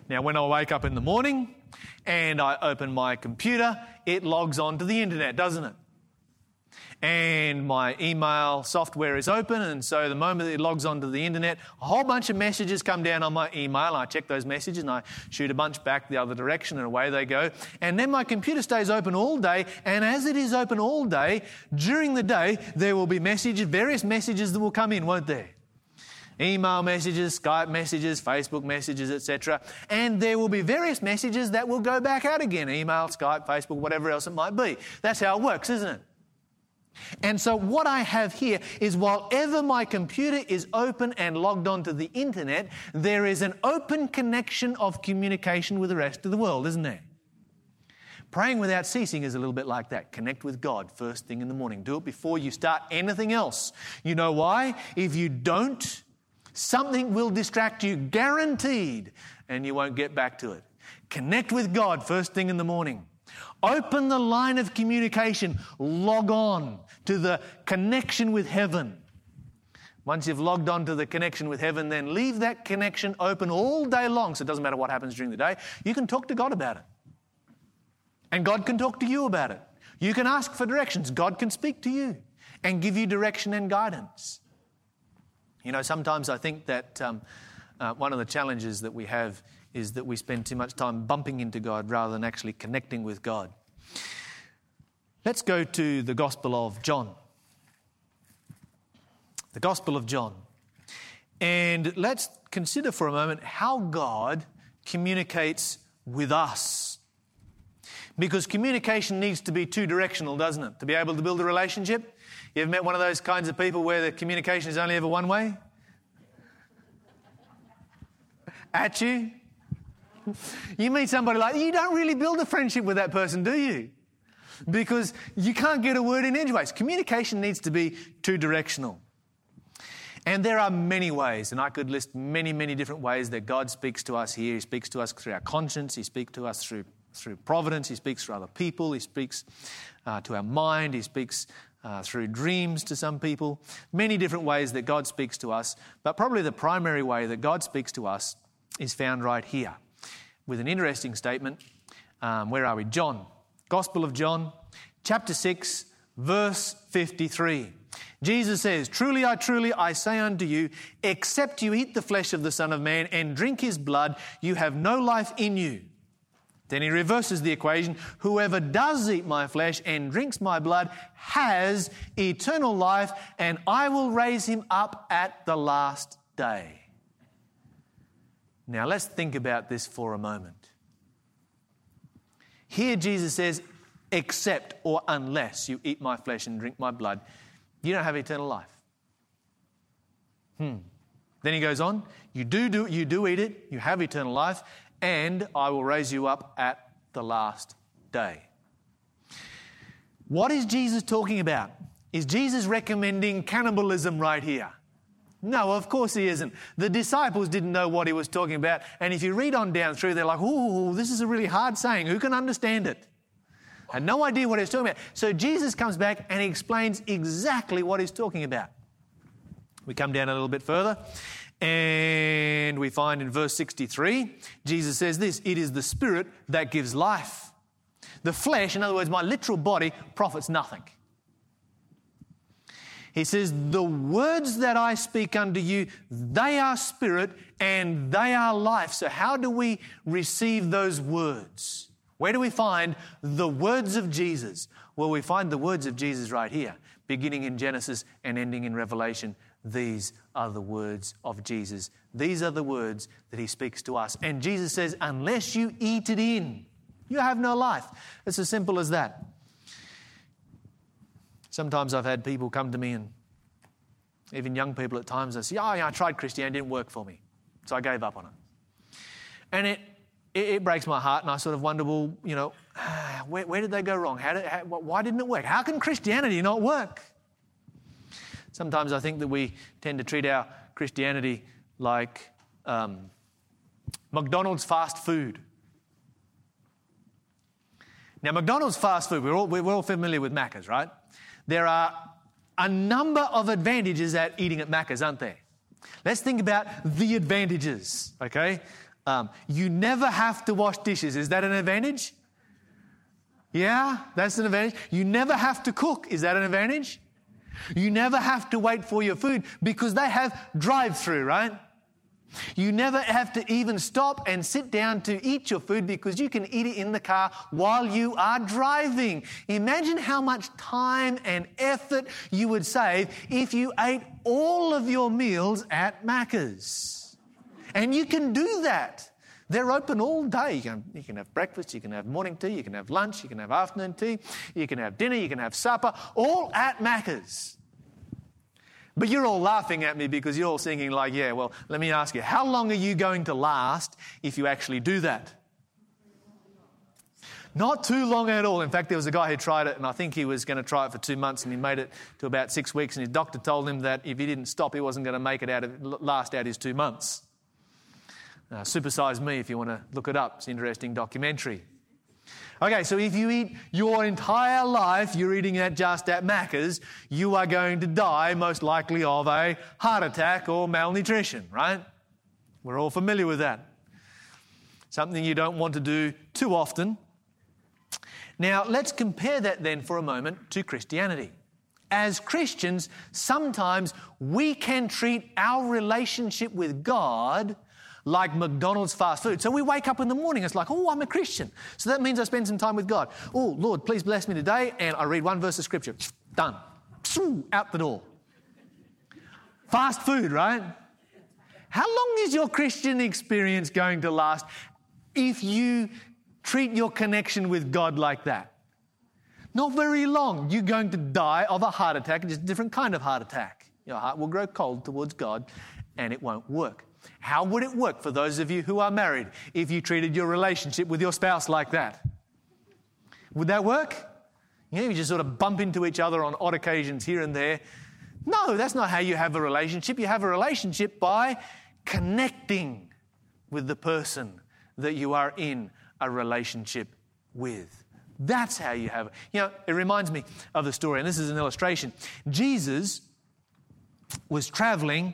Now, when I wake up in the morning and I open my computer, it logs on to the internet, doesn't it? And my email software is open. And so the moment it logs onto the internet, a whole bunch of messages come down on my email. I check those messages and I shoot a bunch back the other direction and away they go. And then my computer stays open all day. And as it is open all day, during the day, there will be messages, various messages that will come in, won't there? email messages, Skype messages, Facebook messages, etc. And there will be various messages that will go back out again email, Skype, Facebook, whatever else it might be. That's how it works, isn't it? And so, what I have here is while ever my computer is open and logged onto the internet, there is an open connection of communication with the rest of the world, isn't there? Praying without ceasing is a little bit like that. Connect with God first thing in the morning. Do it before you start anything else. You know why? If you don't, something will distract you, guaranteed, and you won't get back to it. Connect with God first thing in the morning. Open the line of communication. Log on to the connection with heaven. Once you've logged on to the connection with heaven, then leave that connection open all day long. So it doesn't matter what happens during the day. You can talk to God about it. And God can talk to you about it. You can ask for directions. God can speak to you and give you direction and guidance. You know, sometimes I think that um, uh, one of the challenges that we have is that we spend too much time bumping into God rather than actually connecting with God. Let's go to the Gospel of John. The Gospel of John. And let's consider for a moment how God communicates with us. Because communication needs to be two directional, doesn't it? To be able to build a relationship. You ever met one of those kinds of people where the communication is only ever one way? At you? You meet somebody like you don't really build a friendship with that person, do you? Because you can't get a word in edgeways. Communication needs to be two directional. And there are many ways, and I could list many, many different ways that God speaks to us here. He speaks to us through our conscience, He speaks to us through, through providence, He speaks through other people, He speaks uh, to our mind, He speaks uh, through dreams to some people. Many different ways that God speaks to us, but probably the primary way that God speaks to us is found right here with an interesting statement. Um, where are we? John, Gospel of John, chapter 6, verse 53. Jesus says, Truly, I truly, I say unto you, except you eat the flesh of the Son of Man and drink his blood, you have no life in you. Then he reverses the equation Whoever does eat my flesh and drinks my blood has eternal life, and I will raise him up at the last day. Now, let's think about this for a moment. Here, Jesus says, Except or unless you eat my flesh and drink my blood, you don't have eternal life. Hmm. Then he goes on, you do, do, you do eat it, you have eternal life, and I will raise you up at the last day. What is Jesus talking about? Is Jesus recommending cannibalism right here? No, of course he isn't. The disciples didn't know what he was talking about. And if you read on down through, they're like, ooh, this is a really hard saying. Who can understand it? Had no idea what he was talking about. So Jesus comes back and he explains exactly what he's talking about. We come down a little bit further and we find in verse 63, Jesus says this It is the Spirit that gives life. The flesh, in other words, my literal body, profits nothing. He says, The words that I speak unto you, they are spirit and they are life. So, how do we receive those words? Where do we find the words of Jesus? Well, we find the words of Jesus right here, beginning in Genesis and ending in Revelation. These are the words of Jesus. These are the words that he speaks to us. And Jesus says, unless you eat it in, you have no life. It's as simple as that. Sometimes I've had people come to me and even young people at times, they say, Oh, yeah, I tried Christianity, it didn't work for me. So I gave up on it. And it, it, it, breaks my heart, and I sort of wonder, well, you know, where, where did they go wrong? How did, how, why didn't it work? How can Christianity not work? Sometimes I think that we tend to treat our Christianity like um, McDonald's fast food. Now, McDonald's fast food, we're all, we're all familiar with Macca's, right? There are a number of advantages at eating at Macca's, aren't there? Let's think about the advantages, okay? Um, you never have to wash dishes. Is that an advantage? Yeah, that's an advantage. You never have to cook. Is that an advantage? You never have to wait for your food because they have drive through, right? You never have to even stop and sit down to eat your food because you can eat it in the car while you are driving. Imagine how much time and effort you would save if you ate all of your meals at Macca's. And you can do that. They're open all day. You can, you can have breakfast, you can have morning tea, you can have lunch, you can have afternoon tea, you can have dinner, you can have supper, all at Macca's. But you're all laughing at me because you're all thinking, like, yeah, well, let me ask you, how long are you going to last if you actually do that? Not too long at all. In fact, there was a guy who tried it, and I think he was going to try it for two months, and he made it to about six weeks. And his doctor told him that if he didn't stop, he wasn't going to make it out of, last out his two months. Uh, Supersize Me, if you want to look it up. It's an interesting documentary. Okay, so if you eat your entire life, you're eating at just at Macca's, you are going to die most likely of a heart attack or malnutrition, right? We're all familiar with that. Something you don't want to do too often. Now, let's compare that then for a moment to Christianity. As Christians, sometimes we can treat our relationship with God like McDonald's fast food. So we wake up in the morning, it's like, oh, I'm a Christian. So that means I spend some time with God. Oh, Lord, please bless me today. And I read one verse of scripture. Done. Out the door. Fast food, right? How long is your Christian experience going to last if you treat your connection with God like that? Not very long. You're going to die of a heart attack, just a different kind of heart attack. Your heart will grow cold towards God and it won't work. How would it work for those of you who are married if you treated your relationship with your spouse like that? Would that work? You know, you just sort of bump into each other on odd occasions here and there. No, that's not how you have a relationship. You have a relationship by connecting with the person that you are in a relationship with. That's how you have it. You know, it reminds me of the story, and this is an illustration. Jesus was traveling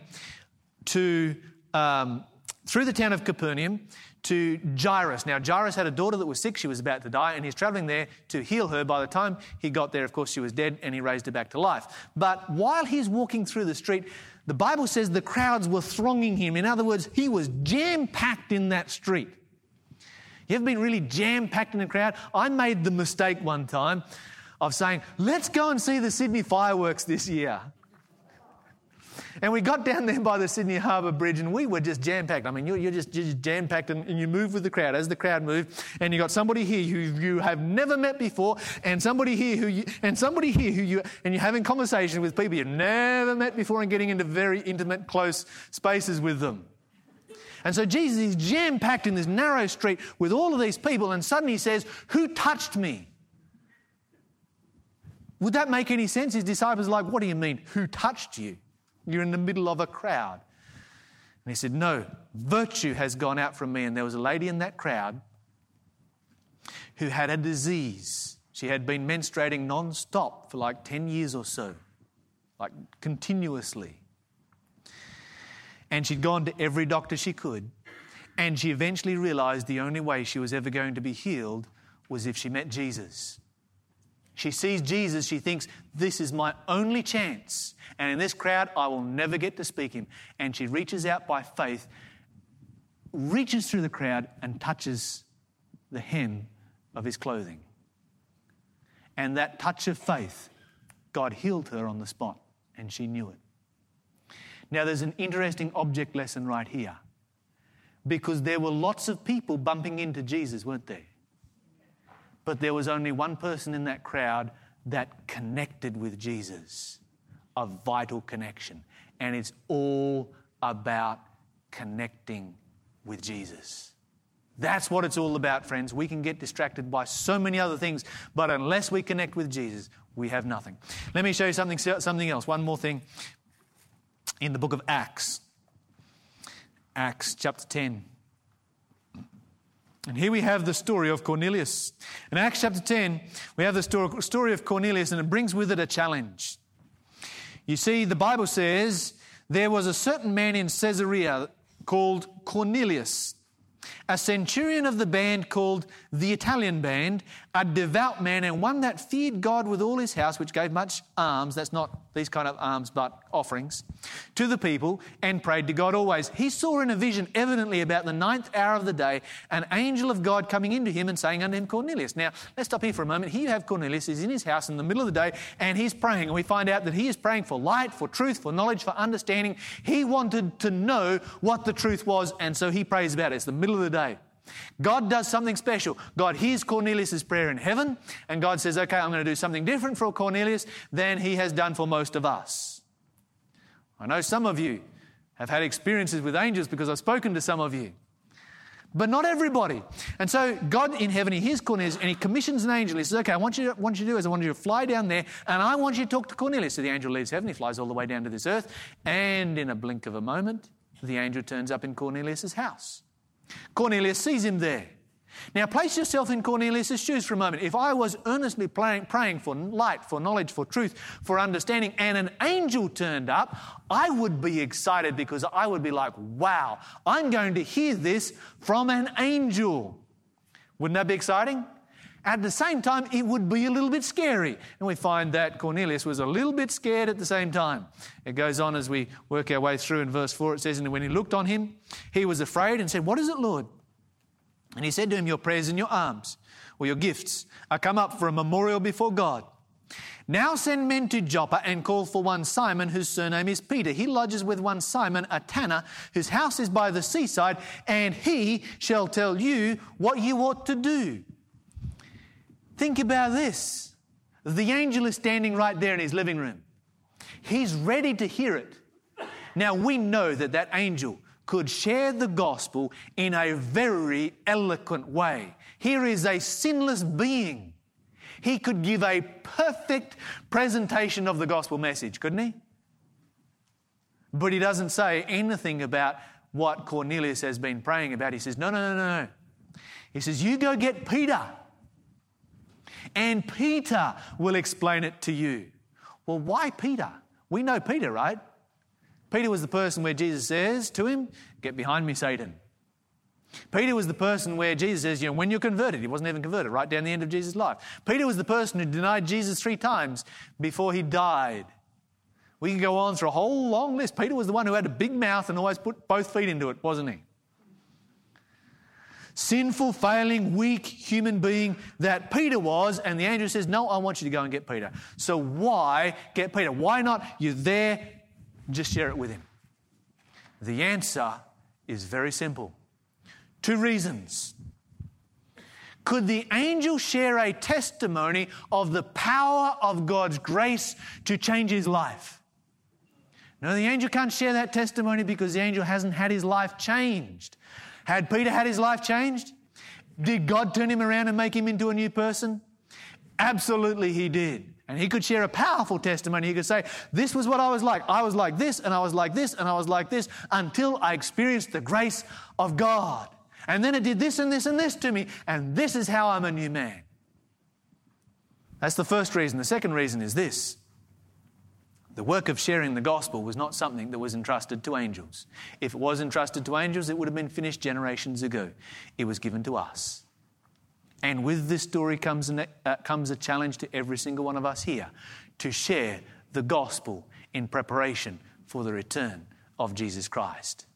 to um, through the town of Capernaum to Jairus. Now, Jairus had a daughter that was sick. She was about to die, and he's traveling there to heal her. By the time he got there, of course, she was dead, and he raised her back to life. But while he's walking through the street, the Bible says the crowds were thronging him. In other words, he was jam packed in that street. You ever been really jam packed in a crowd? I made the mistake one time of saying, let's go and see the Sydney fireworks this year. And we got down there by the Sydney Harbour Bridge and we were just jam packed. I mean, you're, you're just, just jam packed and, and, you move with the crowd as the crowd moved. And you got somebody here who you have never met before and somebody here who you, and somebody here who you, and you're having conversations with people you've never met before and getting into very intimate, close spaces with them. And so Jesus is jam packed in this narrow street with all of these people, and suddenly he says, Who touched me? Would that make any sense? His disciples are like, What do you mean? Who touched you? You're in the middle of a crowd. And he said, No, virtue has gone out from me. And there was a lady in that crowd who had a disease. She had been menstruating non stop for like 10 years or so, like continuously. And she'd gone to every doctor she could. And she eventually realized the only way she was ever going to be healed was if she met Jesus. She sees Jesus, she thinks, This is my only chance. And in this crowd, I will never get to speak him. And she reaches out by faith, reaches through the crowd, and touches the hem of his clothing. And that touch of faith, God healed her on the spot, and she knew it. Now, there's an interesting object lesson right here because there were lots of people bumping into Jesus, weren't there? But there was only one person in that crowd that connected with Jesus, a vital connection. And it's all about connecting with Jesus. That's what it's all about, friends. We can get distracted by so many other things, but unless we connect with Jesus, we have nothing. Let me show you something, something else. One more thing in the book of Acts. Acts chapter 10. And here we have the story of Cornelius. In Acts chapter 10, we have the story of Cornelius, and it brings with it a challenge. You see, the Bible says there was a certain man in Caesarea called Cornelius, a centurion of the band called the Italian band, a devout man and one that feared God with all his house, which gave much alms, that's not these kind of alms, but offerings, to the people, and prayed to God always. He saw in a vision, evidently about the ninth hour of the day, an angel of God coming into him and saying unto him, Cornelius. Now, let's stop here for a moment. Here you have Cornelius, he's in his house in the middle of the day, and he's praying, and we find out that he is praying for light, for truth, for knowledge, for understanding. He wanted to know what the truth was, and so he prays about it. It's the middle of the day. God does something special. God hears Cornelius' prayer in heaven, and God says, Okay, I'm going to do something different for Cornelius than he has done for most of us. I know some of you have had experiences with angels because I've spoken to some of you. But not everybody. And so God in heaven, he hears Cornelius and he commissions an angel. He says, Okay, I want you to, you to do is I want you to fly down there and I want you to talk to Cornelius. So the angel leaves heaven, he flies all the way down to this earth, and in a blink of a moment, the angel turns up in Cornelius' house. Cornelius sees him there. Now, place yourself in Cornelius' shoes for a moment. If I was earnestly praying, praying, for light, for knowledge, for truth, for understanding, and an angel turned up, I would be excited because I would be like, wow, I'm going to hear this from an angel. Wouldn't that be exciting? At the same time, it would be a little bit scary. And we find that Cornelius was a little bit scared at the same time. It goes on as we work our way through in verse 4. It says, And when he looked on him, he was afraid and said, What is it, Lord? And he said to him, Your prayers and your alms, or your gifts, are come up for a memorial before God. Now send men to Joppa and call for one Simon, whose surname is Peter. He lodges with one Simon, a tanner, whose house is by the seaside, and he shall tell you what you ought to do. Think about this. The angel is standing right there in his living room. He's ready to hear it. Now, we know that that angel could share the gospel in a very eloquent way. Here is a sinless being. He could give a perfect presentation of the gospel message, couldn't he? But he doesn't say anything about what Cornelius has been praying about. He says, No, no, no, no. He says, You go get Peter and Peter will explain it to you. Well, why Peter? We know Peter, right? Peter was the person where Jesus says to him, Get behind me, Satan. Peter was the person where Jesus says, you know, when you're converted, he wasn't even converted, right down the end of Jesus' life. Peter was the person who denied Jesus three times before he died. We can go on through a whole long list. Peter was the one who had a big mouth and always put both feet into it, wasn't he? Sinful, failing, weak human being that Peter was. And the angel says, No, I want you to go and get Peter. So why get Peter? Why not? You're there, just share it with him. The answer is very simple two reasons. Could the angel share a testimony of the power of God's grace to change his life? No, the angel can't share that testimony because the angel hasn't had his life changed. Had Peter had his life changed? Did God turn him around and make him into a new person? Absolutely, he did. And he could share a powerful testimony. He could say, This was what I was like. I was like this, and I was like this, and I was like this, until I experienced the grace of God. And then it did this and this and this to me, and this is how I'm a new man. That's the first reason. The second reason is this the work of sharing the gospel was not something that was entrusted to angels. If it was entrusted to angels, it would have been finished generations ago. It was given to us. And with this story comes, an, uh, comes a challenge to every single one of us here to share the gospel in preparation for the return of Jesus Christ.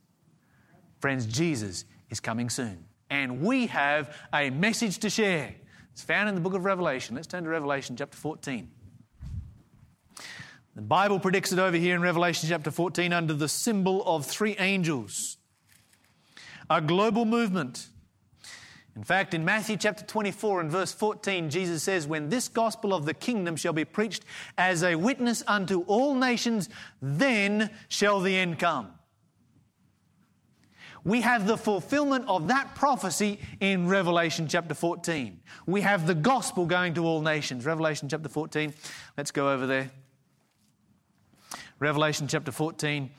Friends, Jesus is coming soon. And we have a message to share. It's found in the book of Revelation. Let's turn to Revelation chapter 14. The Bible predicts it over here in Revelation chapter 14 under the symbol of three angels. A global movement. In fact, in Matthew chapter 24 and verse 14, Jesus says, When this gospel of the kingdom shall be preached as a witness unto all nations, then shall the end come. We have the fulfillment of that prophecy in Revelation chapter 14. We have the gospel going to all nations. Revelation chapter 14. Let's go over there. Revelation chapter 14,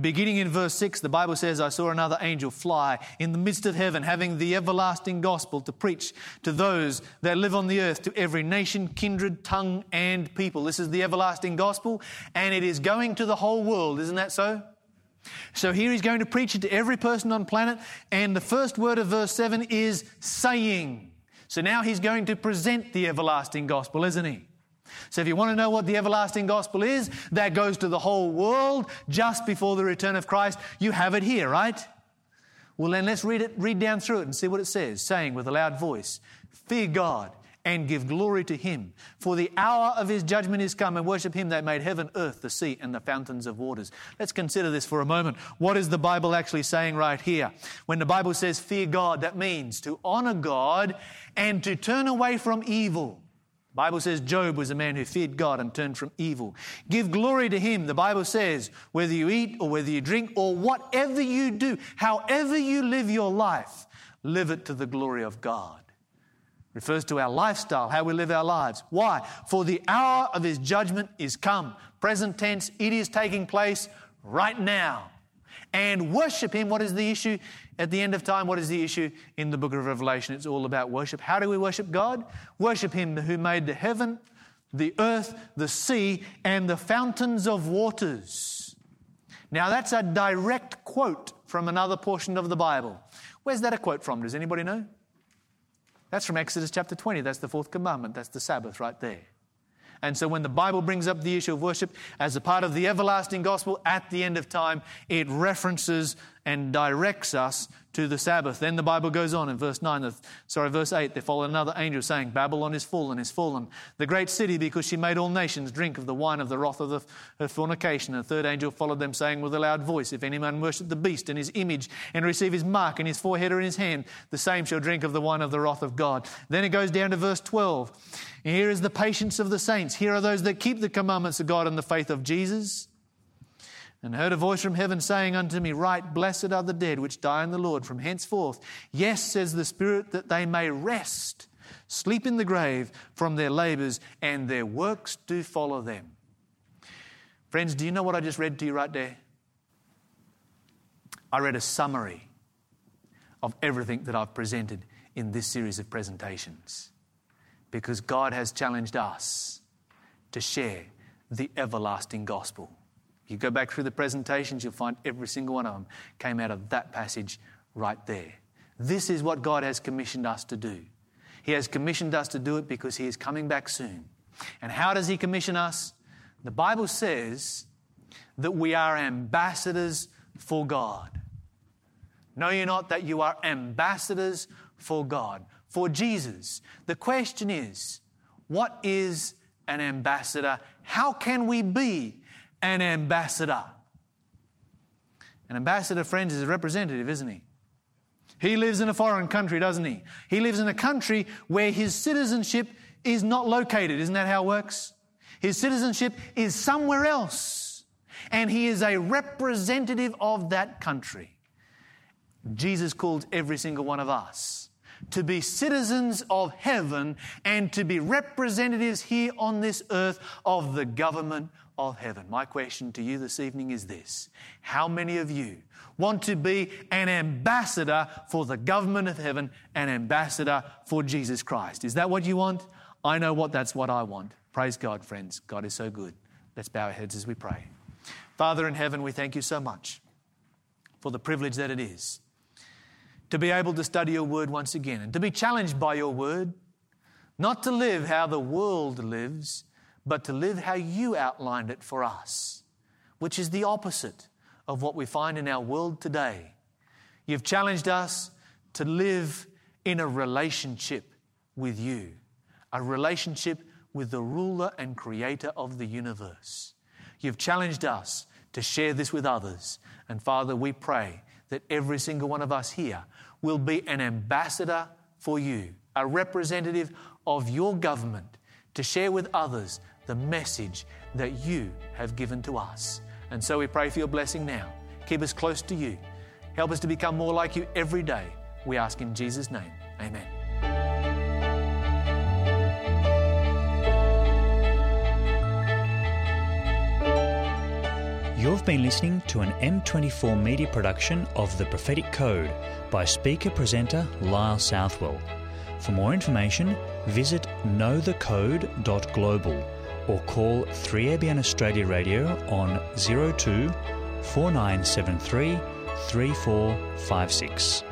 beginning in verse 6, the Bible says, I saw another angel fly in the midst of heaven, having the everlasting gospel to preach to those that live on the earth, to every nation, kindred, tongue, and people. This is the everlasting gospel, and it is going to the whole world. Isn't that so? So here he's going to preach it to every person on planet, and the first word of verse 7 is saying. So now he's going to present the everlasting gospel, isn't he? So if you want to know what the everlasting gospel is, that goes to the whole world just before the return of Christ. You have it here, right? Well, then let's read it, read down through it and see what it says, saying with a loud voice, Fear God and give glory to him. For the hour of his judgment is come, and worship him that made heaven, earth, the sea, and the fountains of waters. Let's consider this for a moment. What is the Bible actually saying right here? When the Bible says fear God, that means to honor God and to turn away from evil. Bible says Job was a man who feared God and turned from evil. Give glory to him. The Bible says whether you eat or whether you drink or whatever you do, however you live your life, live it to the glory of God. Refers to our lifestyle, how we live our lives. Why? For the hour of his judgment is come. Present tense, it is taking place right now. And worship him. What is the issue? At the end of time, what is the issue in the book of Revelation? It's all about worship. How do we worship God? Worship Him who made the heaven, the earth, the sea, and the fountains of waters. Now, that's a direct quote from another portion of the Bible. Where's that a quote from? Does anybody know? That's from Exodus chapter 20. That's the fourth commandment. That's the Sabbath right there. And so when the Bible brings up the issue of worship as a part of the everlasting gospel at the end of time, it references and directs us to the Sabbath. Then the Bible goes on in verse 9, sorry, verse 8, there followed another angel saying, Babylon is fallen, is fallen, the great city, because she made all nations drink of the wine of the wrath of the, her fornication. And the third angel followed them, saying with a loud voice, If any man worship the beast and his image and receive his mark in his forehead or in his hand, the same shall drink of the wine of the wrath of God. Then it goes down to verse 12. Here is the patience of the saints. Here are those that keep the commandments of God and the faith of Jesus and heard a voice from heaven saying unto me, Write, blessed are the dead which die in the Lord from henceforth. Yes, says the Spirit, that they may rest, sleep in the grave from their labors, and their works do follow them. Friends, do you know what I just read to you right there? I read a summary of everything that I've presented in this series of presentations because God has challenged us to share the everlasting gospel. You go back through the presentations, you'll find every single one of them came out of that passage right there. This is what God has commissioned us to do. He has commissioned us to do it because He is coming back soon. And how does He commission us? The Bible says that we are ambassadors for God. Know you not that you are ambassadors for God, for Jesus? The question is, what is an ambassador? How can we be an ambassador. An ambassador, friends, is a representative, isn't he? He lives in a foreign country, doesn't he? He lives in a country where his citizenship is not located. Isn't that how it works? His citizenship is somewhere else. And he is a representative of that country. Jesus called every single one of us to be citizens of heaven and to be representatives here on this earth of the government of heaven. My question to you this evening is this How many of you want to be an ambassador for the government of heaven, an ambassador for Jesus Christ? Is that what you want? I know what that's what I want. Praise God, friends. God is so good. Let's bow our heads as we pray. Father in heaven, we thank you so much for the privilege that it is to be able to study your word once again and to be challenged by your word, not to live how the world lives but to live how you outlined it for us, which is the opposite of what we find in our world today. You've challenged us to live in a relationship with you, a relationship with the ruler and creator of the universe. You've challenged us to share this with others. And Father, we pray that every single one of us here will be an ambassador for you, a representative of your government to share with others the message that you have given to us. And so we pray for your blessing now. Keep us close to you. Help us to become more like you every day. We ask in Jesus' name. Amen. You've been listening to an M24 media production of The Prophetic Code by speaker presenter Lyle Southwell. For more information, visit knowthecode.global or call 3ABN Australia Radio on 02 4973 3456.